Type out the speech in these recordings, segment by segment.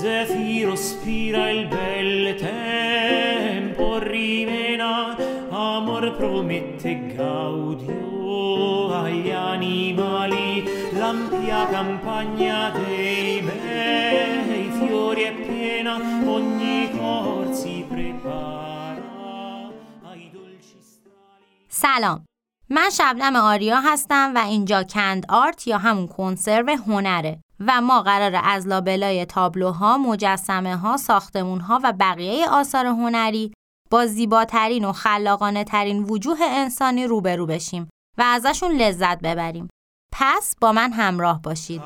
Zefiro spira il bel tempo rimena amor promette gaudio agli animali l'ampia campagna dei bei fiori è piena ogni cor si prepara ai dolci strali سلام من شبنم آریا هستم و اینجا کند آرت یا همون کنسرو هنره و ما قرار از لابلای تابلوها، مجسمه ها، ساختمون ها و بقیه آثار هنری با زیباترین و خلاقانه ترین وجوه انسانی روبرو بشیم و ازشون لذت ببریم. پس با من همراه باشید.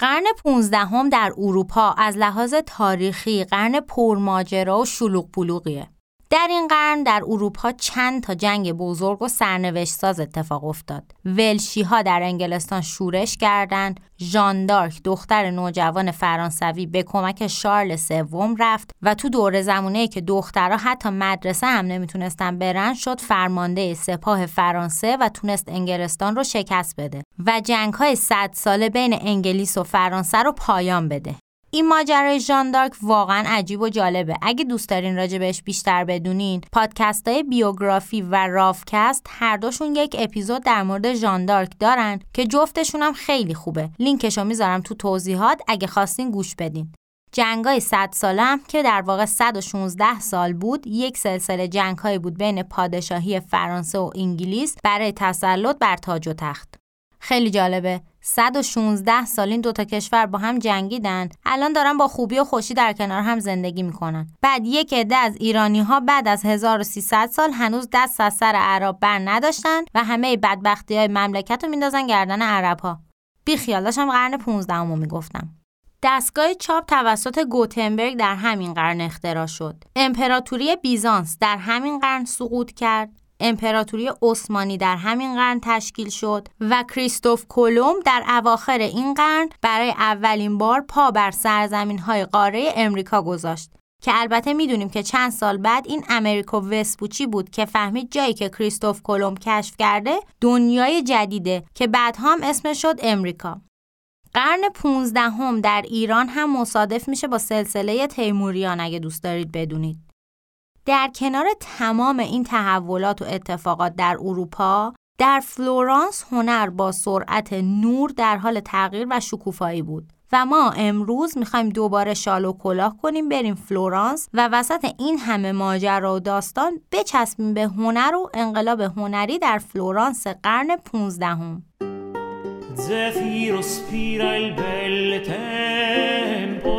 قرن 15 هم در اروپا از لحاظ تاریخی قرن پرماجرا و شلوغ بلوغیه. در این قرن در اروپا چند تا جنگ بزرگ و سرنوشت ساز اتفاق افتاد. ولشی ها در انگلستان شورش کردند. ژان دارک دختر نوجوان فرانسوی به کمک شارل سوم رفت و تو دور زمونه که دخترها حتی مدرسه هم نمی‌تونستن برن شد فرمانده سپاه فرانسه و تونست انگلستان رو شکست بده و جنگ های 100 ساله بین انگلیس و فرانسه رو پایان بده. این ماجرای ژان دارک واقعا عجیب و جالبه. اگه دوست دارین راجع بهش بیشتر بدونین، پادکست های بیوگرافی و رافکست هر دوشون یک اپیزود در مورد ژان دارک دارن که جفتشون هم خیلی خوبه. لینکشو می‌ذارم تو توضیحات اگه خواستین گوش بدین. جنگای 100 ساله هم که در واقع 116 سال بود یک سلسله جنگهایی بود بین پادشاهی فرانسه و انگلیس برای تسلط بر تاج و تخت خیلی جالبه 116 سال این دوتا کشور با هم جنگیدن الان دارن با خوبی و خوشی در کنار هم زندگی می‌کنن بعد یک عده از ایرانی ها بعد از 1300 سال هنوز دست از سر عرب بر نداشتن و همه بدبختی های مملکت رو میندازن گردن عرب ها بی خیال داشتم قرن 15 رو می‌گفتم دستگاه چاپ توسط گوتنبرگ در همین قرن اختراع شد. امپراتوری بیزانس در همین قرن سقوط کرد. امپراتوری عثمانی در همین قرن تشکیل شد و کریستوف کلم در اواخر این قرن برای اولین بار پا بر سرزمین های قاره امریکا گذاشت که البته می‌دونیم که چند سال بعد این امریگو وسپوچی بود که فهمید جایی که کریستوف کلم کشف کرده دنیای جدیده که بعدها هم اسمش شد امریکا قرن 15 هم در ایران هم مصادف میشه با سلسله تیموریان اگه دوست دارید بدونید. در کنار تمام این تحولات و اتفاقات در اروپا، در فلورانس هنر با سرعت نور در حال تغییر و شکوفایی بود. و ما امروز می‌خوایم دوباره شال و کلاه کنیم بریم فلورانس و وسط این همه ماجرا و داستان بچسبیم به هنر و انقلاب هنری در فلورانس قرن 15 هم. Zefiro spira il bel tempo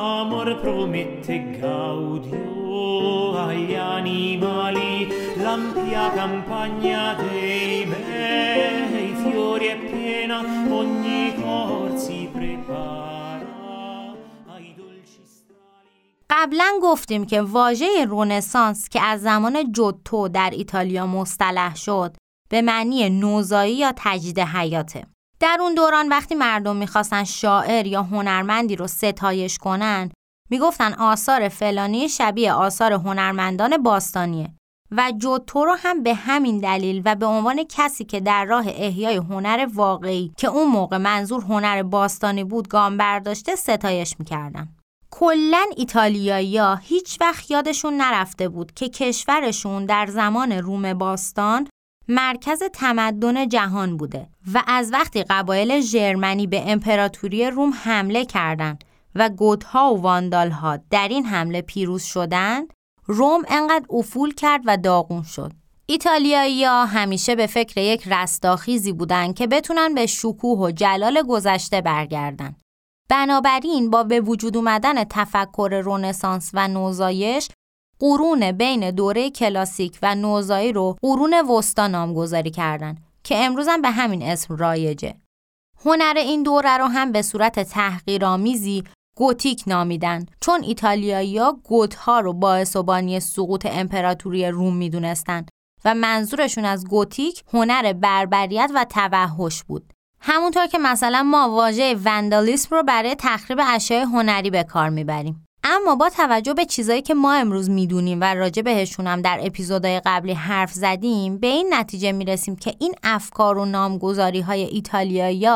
Amor promette gaudio agli animali L'ampia campagna dei bei fiori è piena Ogni cor si prepara ai dolci قبلا گفتیم که واژه رونسانس که از زمان جوتو در ایتالیا مصطلح شد به معنی نوزایی یا تجدید حیاته. در اون دوران وقتی مردم می‌خواستن شاعر یا هنرمندی رو ستایش کنن می‌گفتن آثار فلانی شبیه آثار هنرمندان باستانیه و جوتو رو هم به همین دلیل و به عنوان کسی که در راه احیای هنر واقعی که اون موقع منظور هنر باستانی بود گام برداشته ستایش می‌کردن. کلا ایتالیایی‌ها هیچ وقت یادشون نرفته بود که کشورشون در زمان روم باستان مرکز تمدن جهان بوده و از وقتی قبایل ژرمنی به امپراتوری روم حمله کردند و گوتها و واندالها در این حمله پیروز شدند روم انقدر افول کرد و داغون شد ایتالیایی ها همیشه به فکر یک رستاخیزی بودند که بتونن به شکوه و جلال گذشته برگردن. بنابراین با به وجود اومدن تفکر رونسانس و نوزایش قرون بین دوره کلاسیک و نوزایی رو قرون وسطا نامگذاری کردن که امروز هم به همین اسم رایجه. هنر این دوره رو هم به صورت تحقیرآمیزی گوتیک نامیدن چون ایتالیایی‌ها گوتها رو باعث و سقوط امپراتوری روم می‌دونستن و منظورشون از گوتیک هنر بربریت و توحش بود. همونطور که مثلا ما واژه وندالیسم رو برای تخریب اشیاء هنری به کار می‌بریم اما با توجه به چیزایی که ما امروز می‌دونیم و راجع بهشون هم در اپیزودهای قبلی حرف زدیم به این نتیجه می‌رسیم که این افکار و نامگذاری های ایتالیایی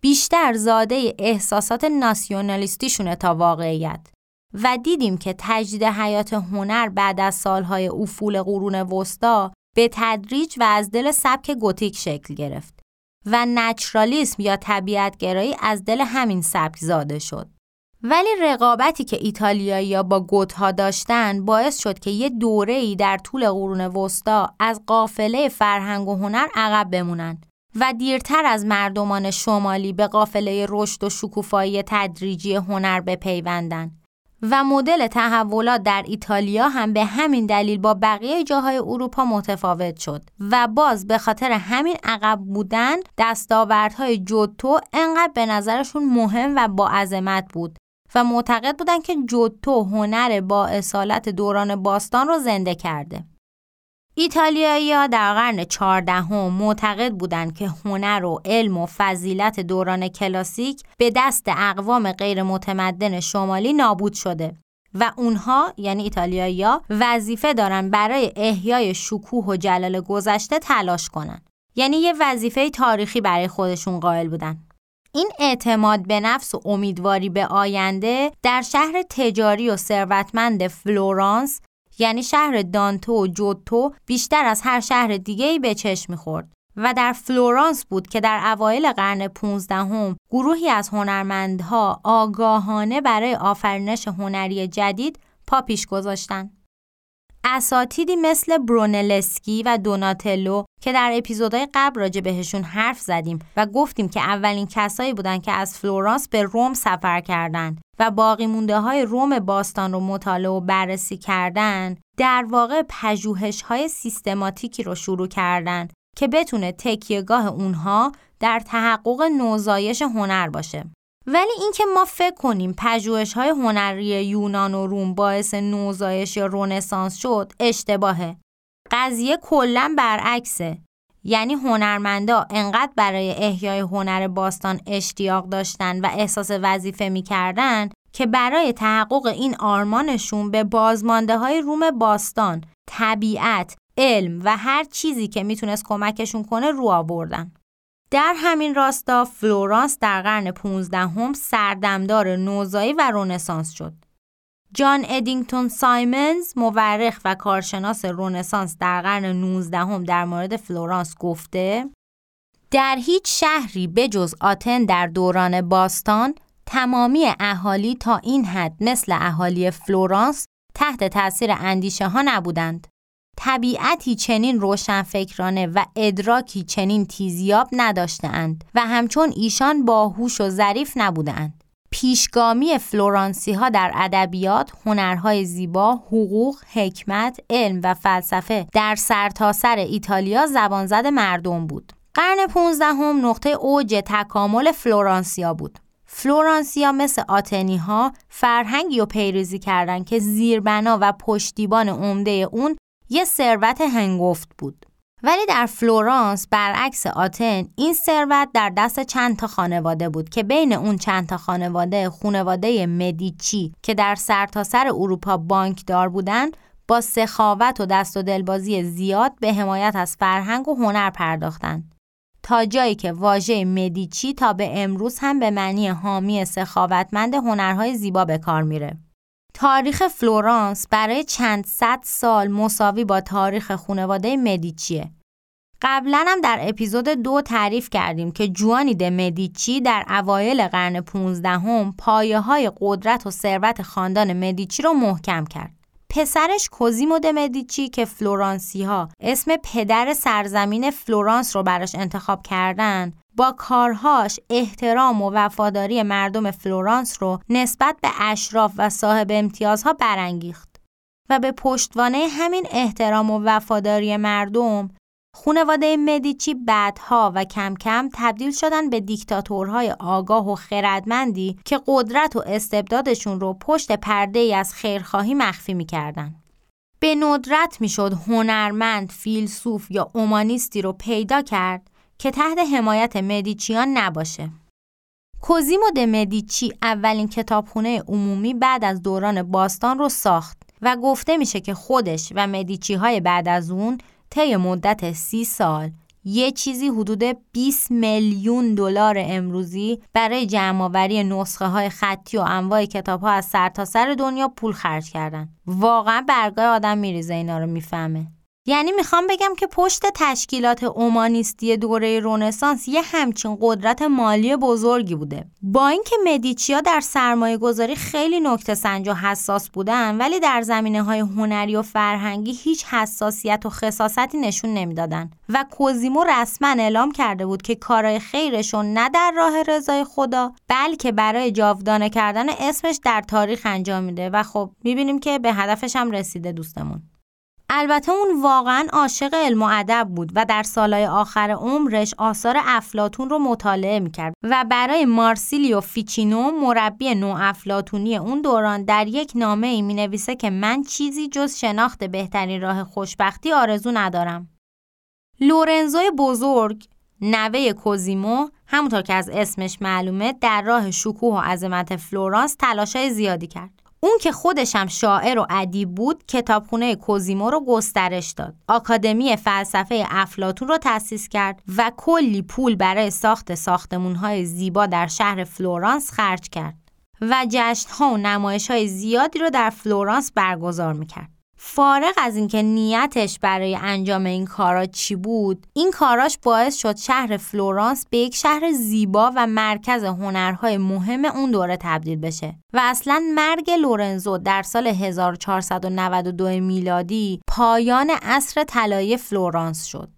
بیشتر زاده احساسات ناسیونالیستیشونه تا واقعیت و دیدیم که تجدید حیات هنر بعد از سالهای افول قرون وسطا به تدریج و از دل سبک گوتیک شکل گرفت و نچرالیسم یا طبیعتگرایی از دل همین سبک زاده شد. ولی رقابتی که ایتالیایی با گوتها داشتن باعث شد که یه دوره ای در طول قرون وسطا از قافله فرهنگ و هنر عقب بمونن و دیرتر از مردمان شمالی به قافله رشد و شکوفایی تدریجی هنر بپیوندن. و مدل تحولات در ایتالیا هم به همین دلیل با بقیه جاهای اروپا متفاوت شد و باز به خاطر همین عقب بودن دستاوردهای جوتو انقدر به نظرشون مهم و با عظمت بود و معتقد بودند که جوتو هنر با اصالت دوران باستان رو زنده کرده. ایتالیایی ها در قرن چهاردهم معتقد بودند که هنر و علم و فضیلت دوران کلاسیک به دست اقوام غیر متمدن شمالی نابود شده و اونها یعنی ایتالیایی ها وظیفه دارن برای احیای شکوه و جلال گذشته تلاش کنن یعنی یه وظیفه تاریخی برای خودشون قائل بودن این اعتماد به نفس و امیدواری به آینده در شهر تجاری و ثروتمند فلورانس یعنی شهر دانته و جوتو بیشتر از هر شهر دیگه‌ای به چشم می‌خورد و در فلورانس بود که در اوایل قرن 15 هم گروهی از هنرمندها آگاهانه برای آفرینش هنری جدید پا پیش گذاشتند. اساتیدی مثل برونلسکی و دوناتلو که در اپیزودهای قبل راجع بهشون حرف زدیم و گفتیم که اولین کسایی بودن که از فلورانس به روم سفر کردند و باقی مونده های روم باستان رو مطالعه و بررسی کردن در واقع پژوهش های سیستماتیکی رو شروع کردن که بتونه تکیهگاه اونها در تحقق نوزایش هنر باشه. ولی اینکه ما فکر کنیم پژوهش های هنری یونان و روم باعث نوزایش یا رونسانس شد اشتباهه. قضیه کلا برعکسه. یعنی هنرمندا انقدر برای احیای هنر باستان اشتیاق داشتن و احساس وظیفه می‌کردن که برای تحقق این آرمانشون به بازمانده های روم باستان، طبیعت، علم و هر چیزی که می‌تونست کمکشون کنه رو آوردن. در همین راستا فلورانس در قرن 15 هم سردمدار نوزایی و رنسانس شد. جان ادینگتون سایمنز مورخ و کارشناس رنسانس در قرن 19 هم در مورد فلورانس گفته در هیچ شهری بجز آتن در دوران باستان تمامی اهالی تا این حد مثل اهالی فلورانس تحت تاثیر اندیشه ها نبودند. طبیعتی چنین روشنفکرانه و ادراکی چنین تیزیاب نداشتند و همچون ایشان باهوش و ظریف نبودند. پیشگامی فلورانسی ها در ادبیات، هنرهای زیبا، حقوق، حکمت، علم و فلسفه در سرتاسر سر ایتالیا زبانزد مردم بود. قرن 15 هم نقطه اوج تکامل فلورانسیا بود. فلورانسیا مثل آتنی ها فرهنگی و پیروزی کردند که زیربنا و پشتیبان عمده اون یه ثروت هنگفت بود. ولی در فلورانس برعکس آتن این ثروت در دست چند تا خانواده بود که بین اون چند تا خانواده خانواده مدیچی که در سرتاسر سر اروپا بانکدار بودند با سخاوت و دست و دلبازی زیاد به حمایت از فرهنگ و هنر پرداختند تا جایی که واژه مدیچی تا به امروز هم به معنی حامی سخاوتمند هنرهای زیبا به کار میره تاریخ فلورانس برای چند صد سال مساوی با تاریخ خانواده مدیچیه. قبلا هم در اپیزود دو تعریف کردیم که جووانی د مدیچی در اوایل قرن 15 هم پایه های قدرت و ثروت خاندان مدیچی رو محکم کرد. پسرش کوزیمو د مدیچی که فلورانسی ها اسم پدر سرزمین فلورانس رو براش انتخاب کردن با کارهاش احترام و وفاداری مردم فلورانس رو نسبت به اشراف و صاحب امتیازها برانگیخت و به پشتوانه همین احترام و وفاداری مردم خونواده مدیچی بعدها و کم کم تبدیل شدن به دیکتاتورهای آگاه و خردمندی که قدرت و استبدادشون رو پشت پرده ای از خیرخواهی مخفی می‌کردن. به ندرت می‌شد هنرمند، فیلسوف یا اومانیستی رو پیدا کرد که تحت حمایت مدیچیان نباشه. کوزیمو د مدیچی اولین کتابخونه عمومی بعد از دوران باستان رو ساخت و گفته میشه که خودش و مدیچی های بعد از اون طی مدت سی سال یه چیزی حدود 20 میلیون دلار امروزی برای جمعآوری نسخه های خطی و انواع کتاب ها از سرتاسر سر دنیا پول خرج کردن. واقعا برگاه آدم میریزه اینا رو می‌فهمه. یعنی می‌خوام بگم که پشت تشکیلات اومانیستی دوره رونسانس یه همچین قدرت مالی بزرگی بوده. با اینکه مدیچیا در سرمایه گذاری خیلی نکته سنج و حساس بودن ولی در زمینه های هنری و فرهنگی هیچ حساسیت و خصاصتی نشون نمی‌دادن. و کوزیمو رسما اعلام کرده بود که کارای خیرشون نه در راه رضای خدا بلکه برای جاودانه کردن اسمش در تاریخ انجام میده. و خب می‌بینیم که به هدفش هم رسیده دوستمون. البته اون واقعا عاشق علم و ادب بود و در سالهای آخر عمرش آثار افلاطون رو مطالعه می‌کرد و برای مارسیلیو فیچینو مربی نو افلاطونی اون دوران در یک نامه ای می نویسه که من چیزی جز شناخت بهترین راه خوشبختی آرزو ندارم. لورنزوی بزرگ نوه کوزیمو همونطور که از اسمش معلومه در راه شکوه و عظمت فلورانس تلاشای زیادی کرد. اون که خودش هم شاعر و ادیب بود کتابخونه کوزیمو رو گسترش داد. آکادمی فلسفه افلاطون رو تأسیس کرد و کلی پول برای ساخت ساختمونهای زیبا در شهر فلورانس خرج کرد و جشنها و نمایش های زیادی رو در فلورانس برگزار می‌کرد. فارغ از اینکه نیتش برای انجام این کارا چی بود این کاراش باعث شد شهر فلورانس به یک شهر زیبا و مرکز هنرهای مهم اون دوره تبدیل بشه و اصلا مرگ لورنزو در سال 1492 میلادی پایان عصر طلایی فلورانس شد.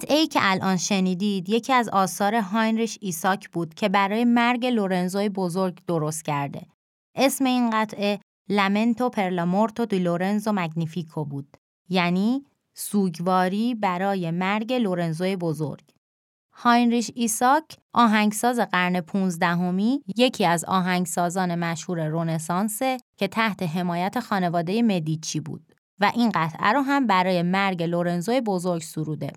قطعه ای که الان شنیدید یکی از آثار هاینریش ایساک بود که برای مرگ لورنزوی بزرگ درست کرده. اسم این قطعه Lamento per la morte di Lorenzo Magnifico بود. یعنی سوگواری برای مرگ لورنزوی بزرگ. هاینریش ایساک آهنگساز قرن 15 ام یکی از آهنگسازان مشهور رونسانسه که تحت حمایت خانواده مدیچی بود و این قطعه رو هم برای مرگ لورنزوی بزرگ سروده.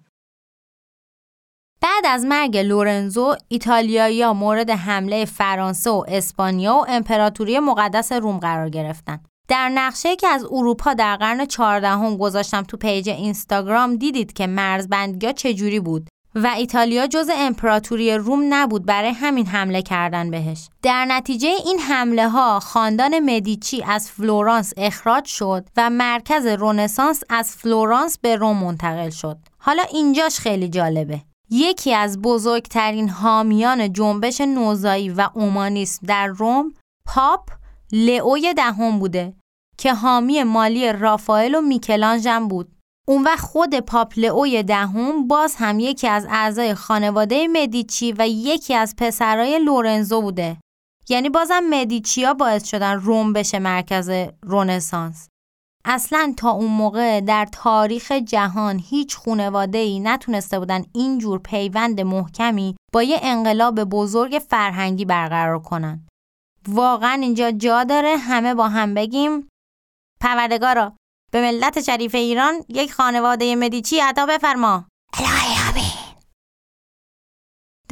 بعد از مرگ لورنزو ایتالیایی مورد حمله فرانسه و اسپانیا و امپراتوری مقدس روم قرار گرفتن. در نقشه‌ای که از اروپا در قرن 14 ام گذاشتم تو page اینستاگرام دیدید که مرزبندی چجوری بود و ایتالیا جز امپراتوری روم نبود برای همین حمله کردن بهش. در نتیجه این حمله ها خاندان مدیچی از فلورانس اخراج شد و مرکز رونسانس از فلورانس به روم منتقل شد. حالا اینجاش خیلی جالبه. یکی از بزرگترین حامیان جنبش نوزایی و اومانیسم در روم پاپ لئوی دهم بوده که حامی مالی رافائل و میکلانژ بود. اون وقت خود پاپ لئوی دهم باز هم یکی از اعضای خانواده مدیچی و یکی از پسرای لورنزو بوده. یعنی بازم مدیچیا باعث شدن روم بشه مرکز رونسانس اصلا تا اون موقع در تاریخ جهان هیچ خونواده ای نتونسته بودن اینجور پیوند محکمی با یه انقلاب بزرگ فرهنگی برقرار کنن. واقعا اینجا جا داره همه با هم بگیم پروردگارا به ملت شریف ایران یک خانواده مدیچی عطا بفرما.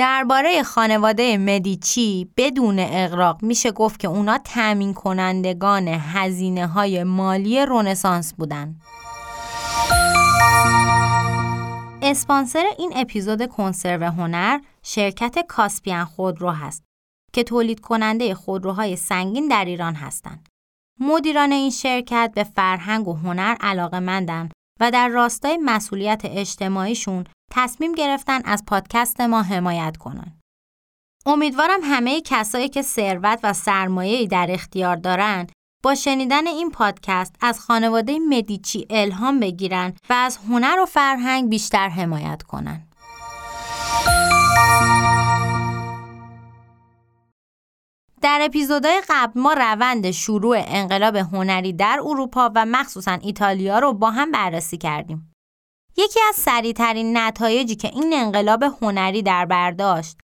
درباره خانواده مدیچی بدون اقراق میشه گفت که اونا تأمین کنندگان هزینه های مالی رونسانس بودن. اسپانسر این اپیزود کنسرو هنر شرکت کاسپیان خودرو هست که تولید کننده خودروهای سنگین در ایران هستند. مدیران این شرکت به فرهنگ و هنر علاقه مندن و در راستای مسئولیت اجتماعیشون تصمیم گرفتن از پادکست ما حمایت کنن. امیدوارم همه کسایی که ثروت و سرمایه در اختیار دارن با شنیدن این پادکست از خانواده مدیچی الهام بگیرن و از هنر و فرهنگ بیشتر حمایت کنن. در اپیزودهای قبل ما روند شروع انقلاب هنری در اروپا و مخصوصا ایتالیا رو با هم بررسی کردیم. یکی از سریعترین نتایجی که این انقلاب هنری در برداشت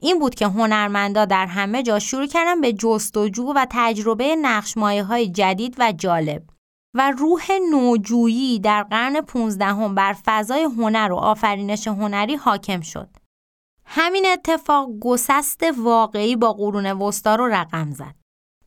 این بود که هنرمندا در همه جا شروع کردن به جستجو و تجربه نقش های جدید و جالب و روح نوجویی در قرن 15 هم بر فضای هنر و آفرینش هنری حاکم شد. همین اتفاق گسست واقعی با قرون وسطا رو رقم زد.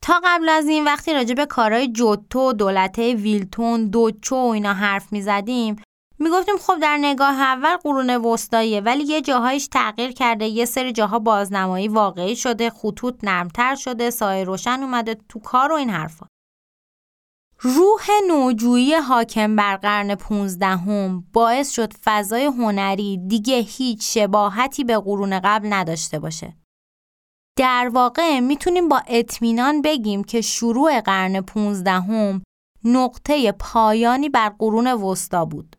تا قبل از این وقتی راجع به کارهای جوتو، دولته ویلتون، دوچو و اینا حرف می زدیم می‌گفتیم خب در نگاه اول قرون وسطاییه ولی یه جاهایش تغییر کرده یه سری جاها بازنمایی واقعی شده خطوط نرمتر شده سایه روشن اومده تو کار و این حرفا روح نوجویی حاکم بر قرن 15 هم باعث شد فضای هنری دیگه هیچ شباهتی به قرون قبل نداشته باشه. در واقع می‌تونیم با اطمینان بگیم که شروع قرن 15 هم نقطه پایانی بر قرون وسطا بود.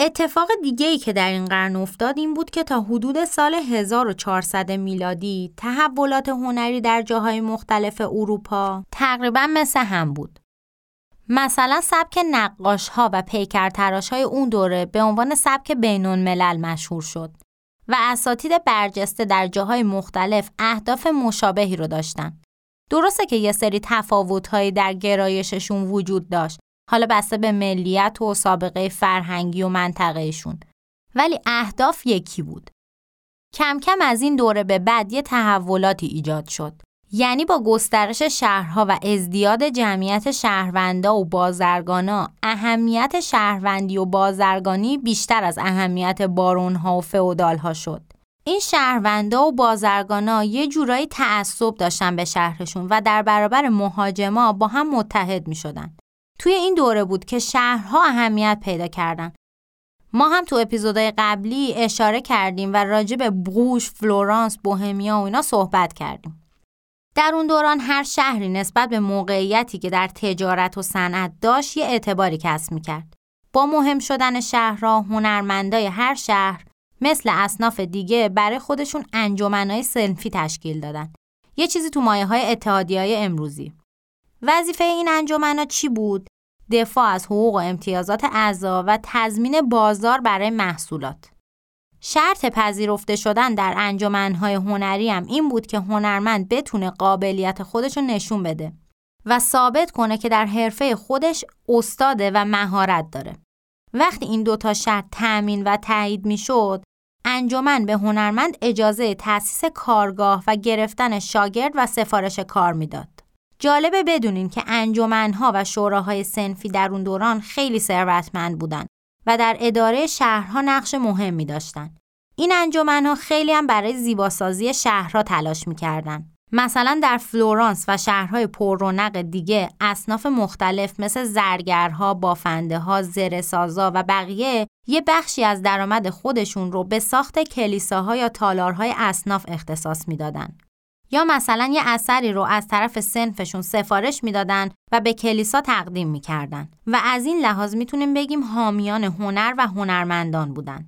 اتفاق دیگه ای که در این قرن افتاد این بود که تا حدود سال 1400 میلادی تحولات هنری در جاهای مختلف اروپا تقریبا مثل هم بود. مثلا سبک نقاش ها و پیکرتراش های اون دوره به عنوان سبک بینون ملل مشهور شد و اساتید برجسته در جاهای مختلف اهداف مشابهی رو داشتن. درسته که یه سری تفاوتهایی در گرایششون وجود داشت حالا بسته به ملیت و سابقه فرهنگی و منطقهشون ولی اهداف یکی بود. کم کم از این دوره به بعد یه تحولاتی ایجاد شد. یعنی با گسترش شهرها و ازدیاد جمعیت شهروندا و بازرگانا اهمیت شهروندی و بازرگانی بیشتر از اهمیت بارونها و فئودالها شد. این شهروندا و بازرگانا یه جورایی تعصب داشتن به شهرشون و در برابر مهاجما با هم متحد می شدن. توی این دوره بود که شهرها اهمیت پیدا کردن. ما هم تو اپیزودهای قبلی اشاره کردیم و راجع به بروش، فلورانس، بوهمیا و اینا صحبت کردیم. در اون دوران هر شهری نسبت به موقعیتی که در تجارت و صنعت داشت یه اعتباری کسب می‌کرد. با مهم شدن شهرها هنرمندای هر شهر مثل اصناف دیگه برای خودشون انجمنهای سنفی تشکیل دادن. یه چیزی تو مایه های اتحادی های امروزی. وظیفه این انجمنها چی بود؟ دفاع از حقوق و امتیازات اعضا و تضمین بازار برای محصولات. شرط پذیرفته شدن در انجمنهای هنری هم این بود که هنرمند بتونه قابلیت خودش رو نشون بده و ثابت کنه که در حرفه خودش استاده و مهارت داره. وقتی این دوتا شرط تأمین و تایید می‌شد، انجمن به هنرمند اجازه تأسیس کارگاه و گرفتن شاگرد و سفارش کار می‌داد. جالبه بدونین که انجمنها و شوراهای سنفی در اون دوران خیلی ثروتمند بودن و در اداره شهرها نقش مهمی داشتن. این انجمنها خیلی هم برای زیباسازی شهرها تلاش می‌کردن. مثلا در فلورانس و شهرهای پررونق دیگه اصناف مختلف مثل زرگرها، بافنده ها، زرسازا و بقیه یه بخشی از درآمد خودشون رو به ساخت کلیساها یا تالارهای اصناف اختصاص می‌دادن. یا مثلا یه اثری رو از طرف سنفشون سفارش می‌دادن و به کلیسا تقدیم می‌کردن و از این لحاظ می‌تونیم بگیم حامیان هنر و هنرمندان بودن.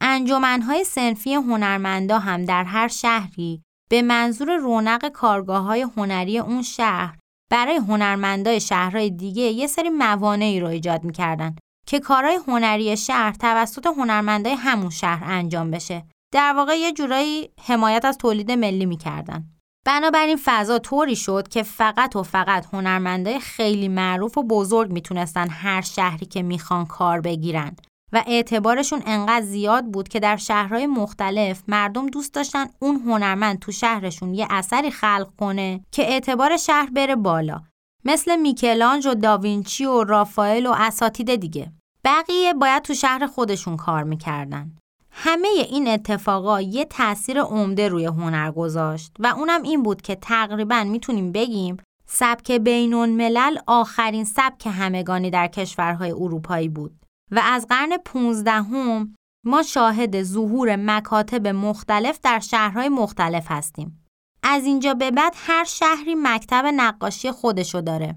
انجمنهای سنفی هنرمندا هم در هر شهری به منظور رونق کارگاه های هنری اون شهر برای هنرمندای شهرهای دیگه یه سری موانعی رو ایجاد می‌کردن که کارهای هنری شهر توسط هنرمندای همون شهر انجام بشه در واقع یه جورایی حمایت از تولید ملی می‌کردن. بنابراین فضا طوری شد که فقط و فقط هنرمنده خیلی معروف و بزرگ می‌تونستن هر شهری که می‌خوان کار بگیرن و اعتبارشون انقدر زیاد بود که در شهرهای مختلف مردم دوست داشتن اون هنرمند تو شهرشون یه اثری خلق کنه که اعتبار شهر بره بالا. مثل میکلانج و داوینچی و رافائل و اساتید دیگه. بقیه باید تو شهر خودشون کار می‌کردن. همه این اتفاقا یه تاثیر عمده روی هنر گذاشت و اونم این بود که تقریبا می‌تونیم بگیم سبک بینون ملل آخرین سبک همگانی در کشورهای اروپایی بود و از قرن 15 هم ما شاهد ظهور مکاتب مختلف در شهرهای مختلف هستیم. از اینجا به بعد هر شهری مکتب نقاشی خودشو داره.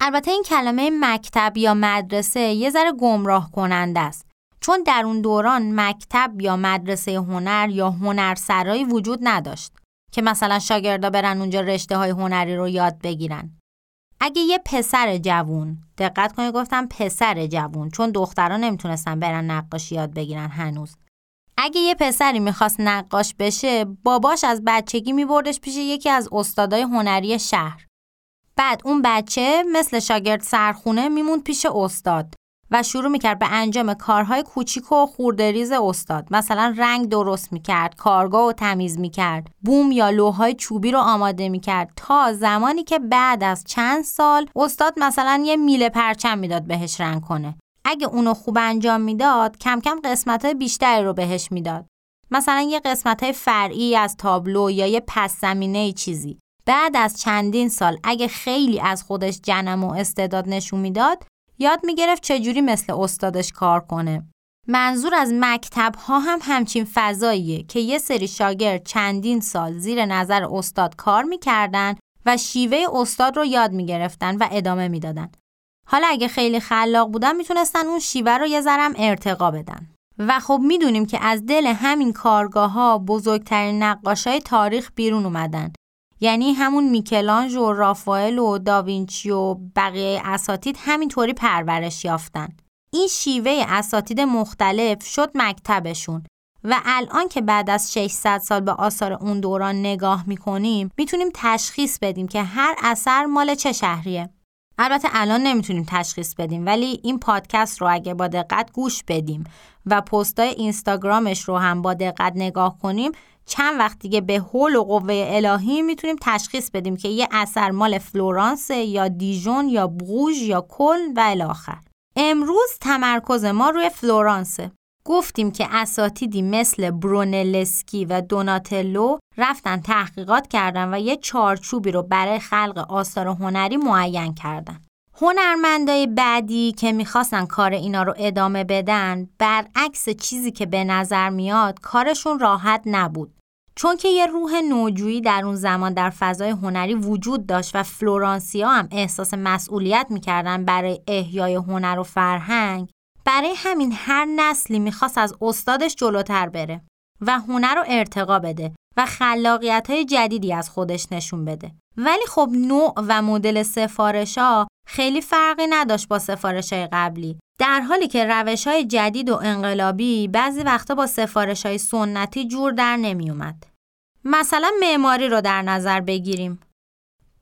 البته این کلمه مکتب یا مدرسه یه ذره گمراه کننده است. چون در اون دوران مکتب یا مدرسه هنر یا هنرسرایی وجود نداشت که مثلا شاگردا برن اونجا رشته های هنری رو یاد بگیرن. اگه یه پسر جوون دقت کنید گفتم پسر جوون چون دختران نمی‌تونستن برن نقاشی یاد بگیرن هنوز. اگه یه پسری می‌خواست نقاش بشه باباش از بچگی میبردش پیش یکی از استادای هنری شهر. بعد اون بچه مثل شاگرد سرخونه میموند پیش استاد. و شروع می‌کرد به انجام کارهای کوچیک و خوردریز استاد. مثلا رنگ درست می‌کرد کارگاه و تمیز می‌کرد بوم یا لوهای چوبی رو آماده می‌کرد. تا زمانی که بعد از چند سال استاد مثلا یه میله پرچم می‌داد بهش رنگ کنه. اگه اونو خوب انجام می‌داد کم کم قسمت های بیشتری رو بهش می‌داد. مثلا یه قسمت های فرعی از تابلو یا یه پس زمینه چیزی. بعد از چندین سال اگه خیلی از خودش جنم و استعداد نشون می‌داد یاد می‌گرفت چجوری مثل استادش کار کنه. منظور از مکتب ها هم همچین فضاییه که یه سری شاگرد چندین سال زیر نظر استاد کار می‌کردن و شیوه استاد رو یاد می‌گرفتن و ادامه می‌دادن. حالا اگه خیلی خلاق بودن می‌تونستن اون شیوه رو یه ذرم ارتقا بدن. و خب می‌دونیم که از دل همین کارگاه ها بزرگترین نقاش های تاریخ بیرون اومدن یعنی همون میکلانج و رافائل و داوینچی و بقیه اساتید همینطوری پرورش یافتن. این شیوه اساتید مختلف شد مکتبشون و الان که بعد از 600 سال به آثار اون دوران نگاه می‌کنیم می‌تونیم تشخیص بدیم که هر اثر مال چه شهریه. البته الان نمی‌تونیم تشخیص بدیم ولی این پادکست رو اگه با دقت گوش بدیم و پستای اینستاگرامش رو هم با دقت نگاه کنیم چند وقت دیگه به حول و قوه الهی می‌تونیم تشخیص بدیم که یه اثر مال فلورانس یا دیژون یا بروژ یا کل و الاخر امروز تمرکز ما روی فلورانسه. گفتیم که اساتیدی مثل برونلسکی و دوناتلو رفتن تحقیقات کردن و یه چارچوبی رو برای خلق آثار هنری معین کردن. هنرمندای بعدی که می‌خواستن کار اینا رو ادامه بدن برعکس چیزی که به نظر میاد کارشون راحت نبود. چون که یه روح نوجویی در اون زمان در فضای هنری وجود داشت و فلورانسیا هم احساس مسئولیت می‌کردن برای احیای هنر و فرهنگ برای همین هر نسلی می‌خواست از استادش جلوتر بره و هنر رو ارتقا بده و خلاقیت های جدیدی از خودش نشون بده ولی خب نوع و مدل سفارش ها خیلی فرقی نداشت با سفارش های قبلی در حالی که روش های جدید و انقلابی بعضی وقتا با سفارش های سنتی جور در نمی. مثلا معماری رو در نظر بگیریم.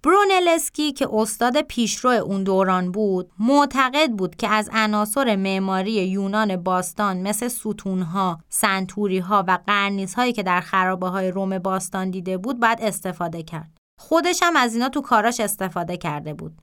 برونلسکی که استاد پیشرو اون دوران بود معتقد بود که از عناصر معماری یونان باستان مثل ستونها، سنتوریها و قرنیسهایی که در خرابه های روم باستان دیده بود باید استفاده کرد. خودش هم از اینا تو کاراش استفاده کرده بود.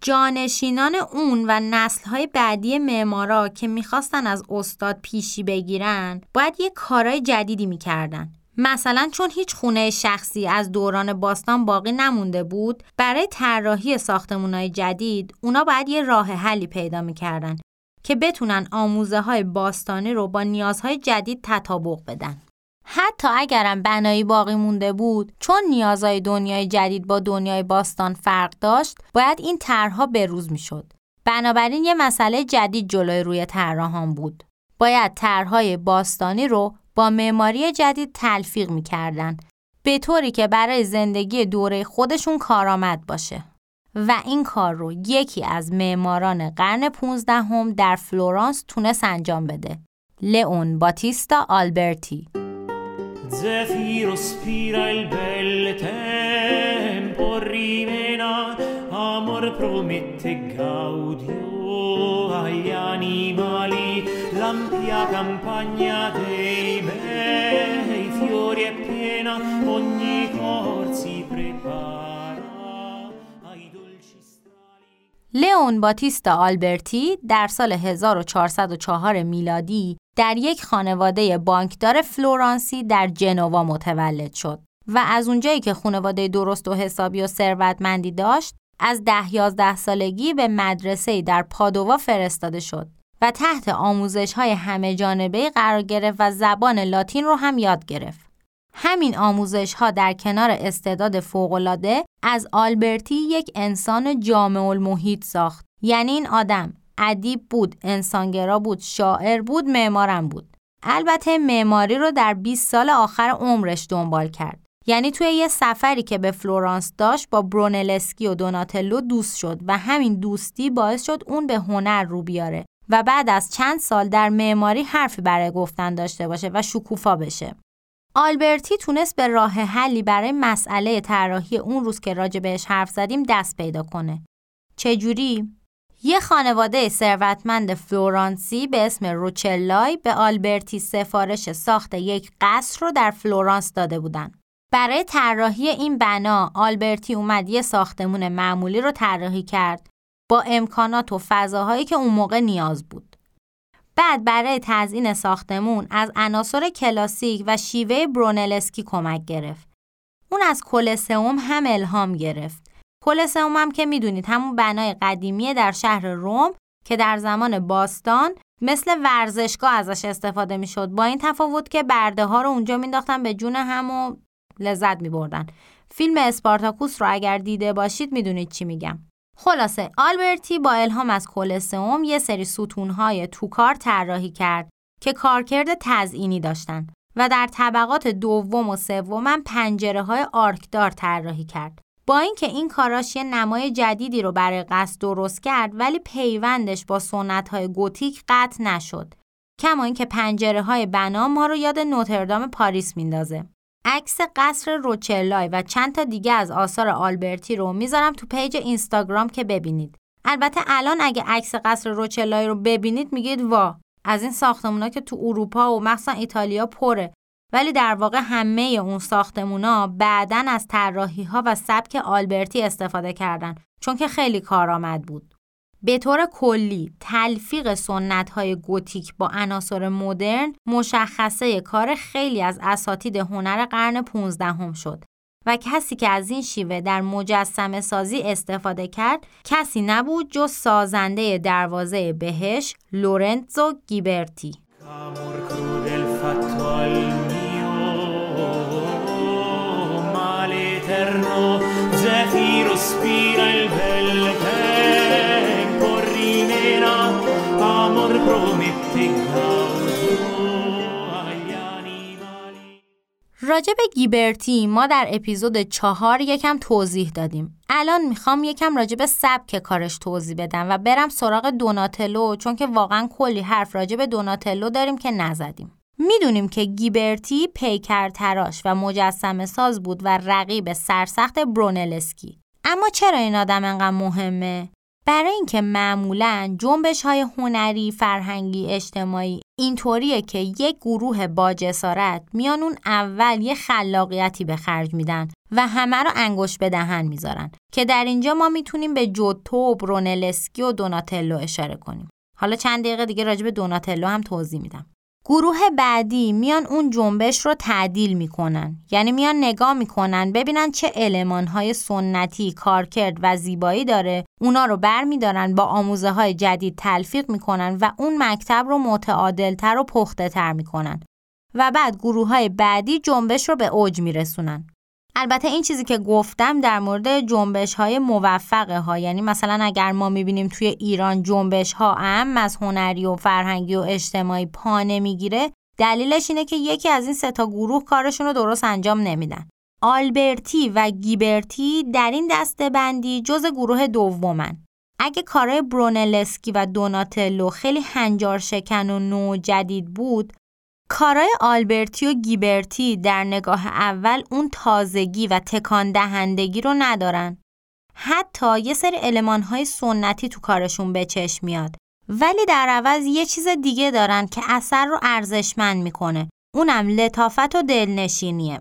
جانشینان اون و نسلهای بعدی معمارا که می‌خواستن از استاد پیشی بگیرن باید یه کارای جدیدی می‌کردن مثلا چون هیچ خونه شخصی از دوران باستان باقی نمونده بود برای طراحی ساختمونای جدید اونا باید یه راه حلی پیدا می‌کردن که بتونن آموزه های باستانی رو با نیازهای جدید تطابق بدن. حتی اگرم بنایی باقی مونده بود چون نیازهای دنیای جدید با دنیای باستان فرق داشت باید این طرحها بروز می‌شد. بنابراین یه مسئله جدید جلوی روی طراحان بود. باید طرحهای باستانی رو با معماری جدید تلفیق می‌کردن. به طوری که برای زندگی دوره خودشون کارآمد باشه. و این کار رو یکی از معماران قرن 15 هم در فلورانس تونست انجام بده. لئون باتیستا آلبرتی. Spira il bel tempo, amor promette gaudio agli animali, l'ampia campagna dei bei fiori è piena, ogni cor si prepara ai dolci strali. لئون باتیستا آلبرتی در سال 1404 میلادی در یک خانواده بانکدار فلورانسی در جنوا متولد شد و از اونجایی که خانواده درست و حسابی و ثروتمندی داشت از ده یازده سالگی به مدرسه در پادووا فرستاده شد و تحت آموزش های همه جانبه قرار گرفت و زبان لاتین رو هم یاد گرفت. همین آموزش ها در کنار استعداد فوقالعاده از آلبرتی یک انسان جامع المحیط ساخت. یعنی این آدم ادیب بود، انسانگرا بود، شاعر بود، معمارم بود. البته معماری رو در 20 سال آخر عمرش دنبال کرد. یعنی توی یه سفری که به فلورانس داشت با برونلسکی و دوناتلو دوست شد و همین دوستی باعث شد اون به هنر رو بیاره و بعد از چند سال در معماری حرفی برای گفتن داشته باشه و شکوفا بشه. آلبرتی تونست به راه حلی برای مسئله طراحی اون روز که راجع بهش حرف زدیم دست پیدا کنه. چجوری؟ یه خانواده ثروتمند فلورانسی به اسم روچلای به آلبرتی سفارش ساخت یک قصر رو در فلورانس داده بودن. برای طراحی این بنا آلبرتی اومد یه ساختمون معمولی رو طراحی کرد با امکانات و فضاهایی که اون موقع نیاز بود. بعد برای تزیین ساختمون از عناصر کلاسیک و شیوه برونلسکی کمک گرفت. اون از کلسئوم هم الهام گرفت. کلسئوم هم که می‌دونید همون بنای قدیمی در شهر روم که در زمان باستان مثل ورزشگاه ازش استفاده می‌شد با این تفاوت که برده ها رو اونجا مینداختن به جون هم و لذت میبردن فیلم اسپارتاکوس رو اگر دیده باشید می‌دونید چی میگم خلاصه آلبرتی با الهام از کلسئوم یه سری ستونهای توکار طراحی کرد که کارکرد تزئینی داشتن و در طبقات دوم و سوم هم پنجره های آرکدار طراحی کرد. با اینکه این کاراش یه نمای جدیدی رو برای قصر درست کرد ولی پیوندش با سنت های گوتیک قطع نشد. کما اینکه پنجره های بنا ما رو یاد نوتردام پاریس میندازه. عکس قصر روچلای و چند تا دیگه از آثار آلبرتی رو می‌ذارم تو page اینستاگرام که ببینید. البته الان اگه عکس قصر روچلای رو ببینید میگید وا از این ساختمونا که تو اروپا و مخصوصا ایتالیا پره ولی در واقع همه اون ساختمونا بعدن از طراحی ها و سبک آلبرتی استفاده کردن چون که خیلی کارآمد بود. به طور کلی تلفیق سنت های گوتیک با عناصر مدرن مشخصه کار خیلی از اساتید هنر قرن 15 هم شد و کسی که از این شیوه در مجسم سازی استفاده کرد کسی نبود جز سازنده دروازه بهش لورنزو گیبرتی راجع گیبرتی ما در اپیزود چهار یکم توضیح دادیم. الان می‌خوام یکم راجع به سبک کارش توضیح بدم و برم سراغ دوناتلو چون که واقعا کلی حرف راجع به دوناتلو داریم که نزدیم. می‌دونیم که گیبرتی پیکر تراش و مجسم ساز بود و رقیب سرسخت برونلسکی. اما چرا این آدم انقدر مهمه؟ برای اینکه معمولا جنبش های هنری، فرهنگی، اجتماعی اینطوریه که یک گروه با جسارت میان اون اول یه خلاقیتی به خرج میدن و همه رو انگشت به دهن می‌ذارن که در اینجا ما می‌تونیم به جوتو برونلسکی و دوناتلو اشاره کنیم. حالا چند دقیقه دیگه راجع به دوناتلو هم توضیح میدم. گروه بعدی میان اون جنبش رو تعدیل می‌کنن. یعنی میان نگاه می‌کنن ببینن چه علمانهای سنتی کارکرد و زیبایی داره. اونا رو برمیدارن با آموزه های جدید تلفیق می‌کنن و اون مکتب رو متعادلتر و پخته تر می‌کنن. و بعد گروه های بعدی جنبش رو به اوج میرسونن. البته این چیزی که گفتم در مورد جنبش های موفقه ها یعنی مثلا اگر ما می‌بینیم توی ایران جنبش ها ام از هنری و فرهنگی و اجتماعی پا نمی‌گیره دلیلش اینه که یکی از این سه تا گروه کارشون رو درست انجام نمیدن. آلبرتی و گیبرتی در این دسته بندی جز گروه دومن. اگه کارهای برونلسکی و دوناتلو خیلی هنجار شکن و نو جدید بود کارای آلبرتی و گیبرتی در نگاه اول اون تازگی و تکان دهندگی رو ندارن. حتی یه سری علمانهای سنتی تو کارشون به چشم میاد. ولی در عوض یه چیز دیگه دارن که اثر رو ارزشمند می‌کنه. اونم لطافت و دلنشینیه.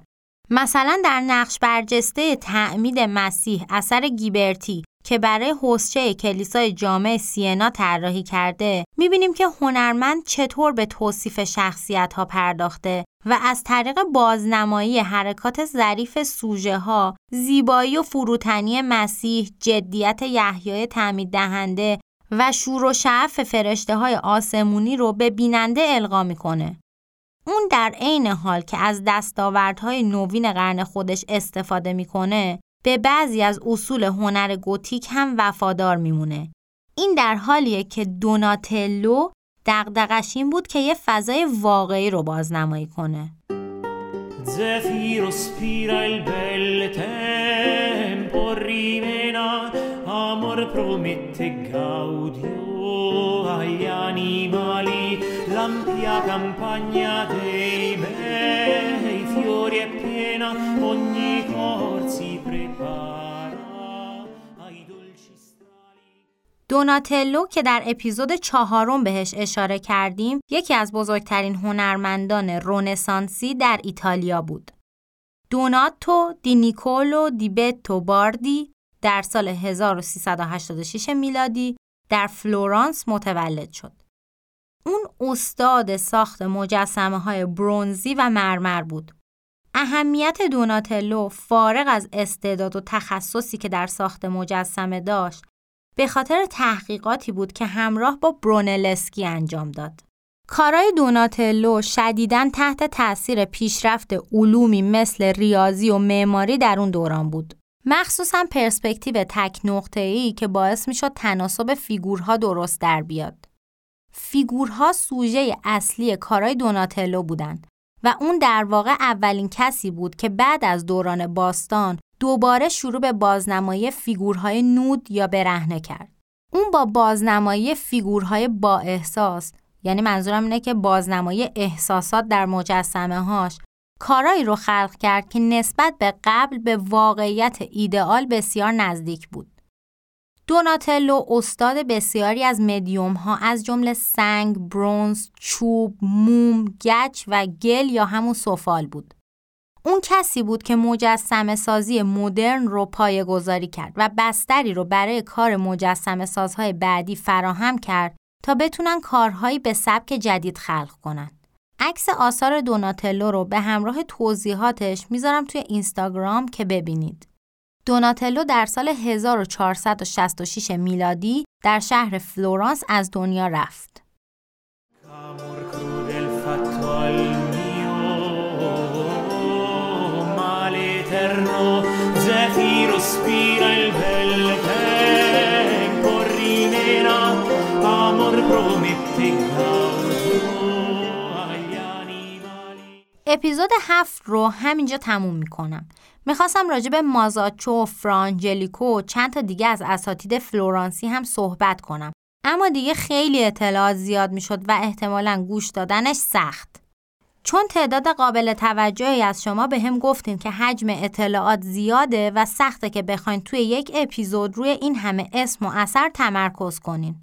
مثلا در نقش برجسته تعمید مسیح اثر گیبرتی که برای حسچه کلیسای جامع سینا طراحی کرده می‌بینیم که هنرمند چطور به توصیف شخصیت ها پرداخته و از طریق بازنمایی حرکات ظریف سوژه ها زیبایی و فروتنی مسیح جدیت یحیای تعمید دهنده و شور و شعف فرشته های آسمونی رو به بیننده القا می‌کنه. اون در عین حال که از دستاوردهای نوین قرن خودش استفاده می‌کنه به بعضی از اصول هنر گوتیک هم وفادار میمونه. این در حالیه که دوناتلو دقدقش این بود که یه فضای واقعی رو بازنمایی کنه. Animali l'ampia campagna dei bei fiori è piena ogni cor si prepara ai dolci strali دوناتلو که در اپیزود چهارم بهش اشاره کردیم یکی از بزرگترین هنرمندان رونسانسی در ایتالیا بود. دوناتو دی نیکولو دی بتو باردی در سال 1386 میلادی در فلورانس متولد شد. اون استاد ساخت مجسمه های برونزی و مرمر بود. اهمیت دوناتلو فارغ از استعداد و تخصصی که در ساخت مجسمه داشت به خاطر تحقیقاتی بود که همراه با برونلسکی انجام داد. کارای دوناتلو شدیداً تحت تأثیر پیشرفت علومی مثل ریاضی و معماری در اون دوران بود. مخصوصا پرسپکتیو تک ای که باعث می شد تناسب فیگورها درست در بیاد. فیگورها سوژه اصلی کارای دوناتلو بودند و اون در واقع اولین کسی بود که بعد از دوران باستان دوباره شروع به بازنمایی فیگورهای nude یا برهنه کرد. اون با بازنمایی فیگورهای با احساس یعنی منظورم اینه که بازنمایی احساسات در مجسمه هاش کارایی رو خلق کرد که نسبت به قبل به واقعیت ایدئال بسیار نزدیک بود. دوناتلو استاد بسیاری از مدیوم ها از جمله سنگ، برونز، چوب، موم، گچ و گل یا همون سفال بود. اون کسی بود که مجسم سازی مدرن رو پایه گذاری کرد و بستری رو برای کار مجسم سازهای بعدی فراهم کرد تا بتونن کارهایی به سبک جدید خلق کنن. عکس آثار دوناتلو رو به همراه توضیحاتش می‌ذارم توی اینستاگرام که ببینید. دوناتلو در سال 1466 میلادی در شهر فلورانس از دنیا رفت. اپیزود هفت رو همینجا تموم می‌کنم. می‌خواستم راجع به مازاچو، فرانجلیکو و چند تا دیگه از اساتید فلورانسی هم صحبت کنم. اما دیگه خیلی اطلاعات زیاد می‌شد و احتمالا گوش دادنش سخت. چون تعداد قابل توجهی از شما به هم گفتین که حجم اطلاعات زیاده و سخته که بخواین توی یک اپیزود روی این همه اسم و اثر تمرکز کنین.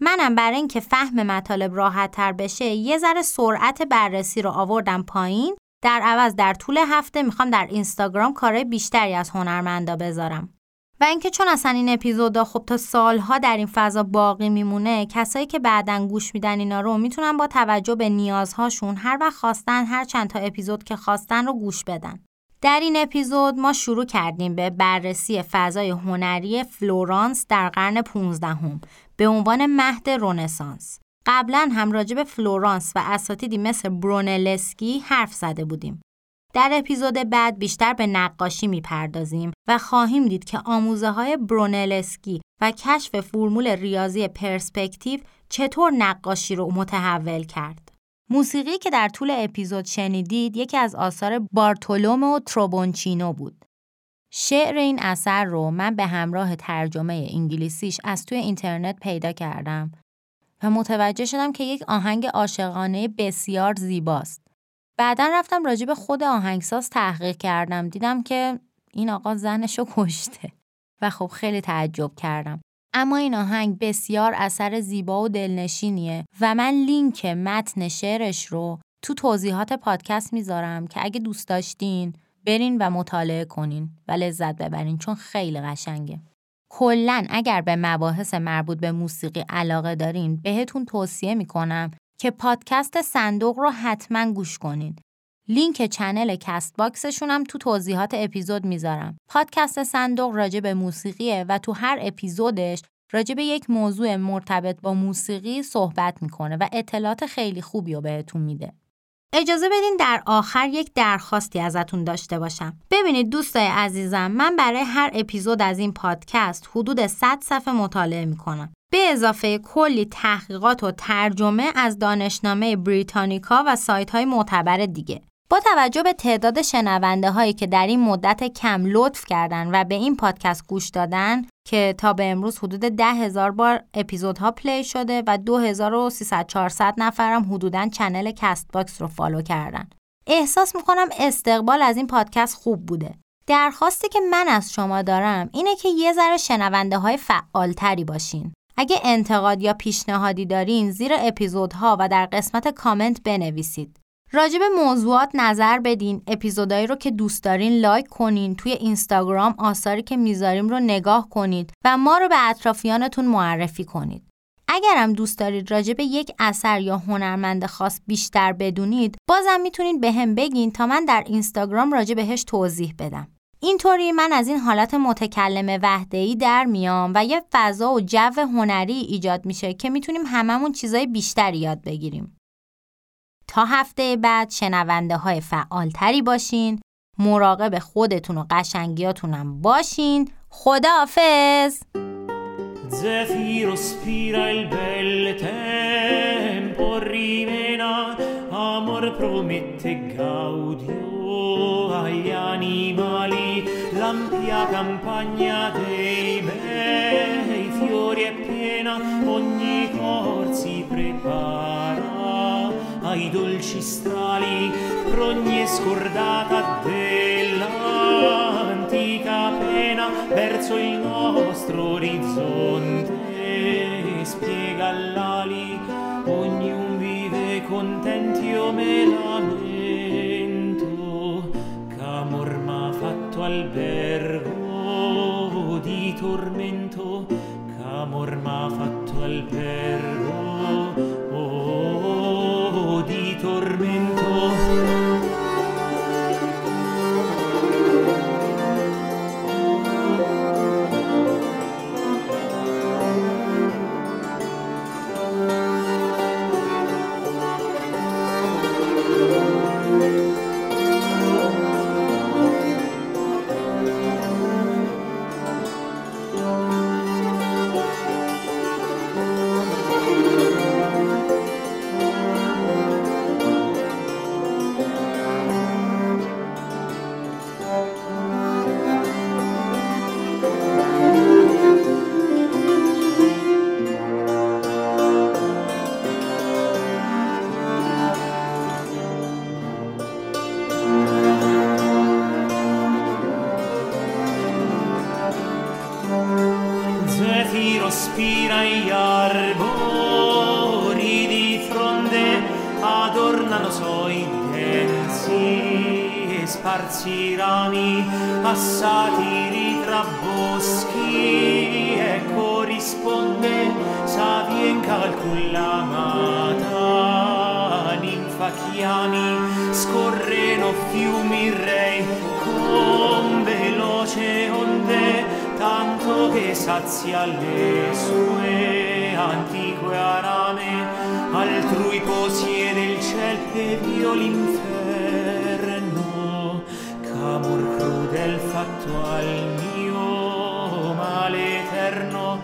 منم برای اینکه فهم مطالب راحت تر بشه یه ذره سرعت بررسی رو آوردم پایین در عوض در طول هفته می‌خوام در اینستاگرام کارهای بیشتری از هنرمندا بذارم و اینکه چون اصلا این اپیزودا خب تا سالها در این فضا باقی میمونه کسایی که بعدا گوش میدن اینا رو می‌تونن با توجه به نیازهاشون هر وقت خواستن هر چند تا اپیزود که خواستن رو گوش بدن در این اپیزود ما شروع کردیم به بررسی فضای هنری فلورانس در قرن 15 هم به عنوان مهد رونسانس. قبلا هم راجع به فلورانس و اساتیدی مثل برونلسکی حرف زده بودیم. در اپیزود بعد بیشتر به نقاشی می‌پردازیم و خواهیم دید که آموزه های برونلسکی و کشف فرمول ریاضی پرسپکتیو چطور نقاشی رو متحول کرد. موسیقی که در طول اپیزود شنیدید یکی از آثار بارتولومو تروبونچینو بود. شعر این اثر رو من به همراه ترجمه انگلیسیش از توی اینترنت پیدا کردم و متوجه شدم که یک آهنگ عاشقانه بسیار زیباست. بعدا رفتم راجع به خود آهنگساز تحقیق کردم دیدم که این آقا زنشو کشته و خب خیلی تعجب کردم. اما این آهنگ بسیار اثر زیبا و دلنشینیه و من لینک متن شعرش رو تو توضیحات پادکست می‌ذارم که اگه دوست داشتین برین و مطالعه کنین و لذت ببرین چون خیلی قشنگه. کلا اگر به مباحث مربوط به موسیقی علاقه دارین بهتون توصیه می‌کنم که پادکست صندوق رو حتما گوش کنین. لینک channel Castbox شون هم تو توضیحات اپیزود می‌ذارم. پادکست صندوق راجع به موسیقیه و تو هر اپیزودش راجع به یک موضوع مرتبط با موسیقی صحبت می‌کنه و اطلاعات خیلی خوبی رو بهتون میده. اجازه بدین در آخر یک درخواستی ازتون داشته باشم. ببینید دوستای عزیزم من برای هر اپیزود از این پادکست حدود 100 صفحه مطالعه می‌کنم. به اضافه کلی تحقیقات و ترجمه از دانشنامه بریتانیکا و سایت های معتبر دیگه. با توجه به تعداد شنونده هایی که در این مدت کم لطف کردن و به این پادکست گوش دادن که تا به امروز حدود ده هزار بار اپیزودها play شده و 2300 400 نفرم حدودا channel Castbox رو follow کردن. احساس می‌کنم استقبال از این پادکست خوب بوده. درخواستی که من از شما دارم اینه که یه ذره شنونده های فعالتری باشین. اگه انتقاد یا پیشنهادی دارین زیر اپیزودها و در قسمت کامنت بنویسید. راجب موضوعات نظر بدین اپیزودایی رو که دوست دارین لایک کنین توی اینستاگرام آثاری که می‌ذاریم رو نگاه کنید و ما رو به اطرافیانتون معرفی کنید. اگرم دوست دارید راجب یک اثر یا هنرمند خاص بیشتر بدونید بازم می‌تونید به هم بگین تا من در اینستاگرام راجع بهش توضیح بدم. اینطوری من از این حالت متکلم وحده‌ای در میام و یه فضا و جو هنری ایجاد میشه که می‌تونیم هممون چیزای بیشتری یاد بگیریم. هفته بعد شنونده های فعال تری باشین مراقب خودتون و قشنگیاتون هم باشین خدا جفیروس پیرا ایل 벨 تِم ai dolci strali progne scordata dell'antica pena verso il nostro orizzonte. Spiega l'ali ognun vive contenti o me lamento c'amor m'ha fatto albergo di tormento c'amor m'ha fatto albergo fatto al mio male eterno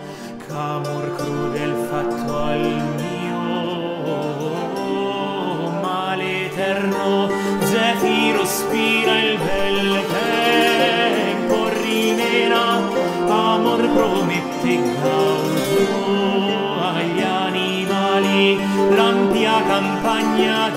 c'amor crudel fatto al mio male eterno. Zefiro spira il bel tempo rimena amor promette gaudio agli animali l'ampia campagna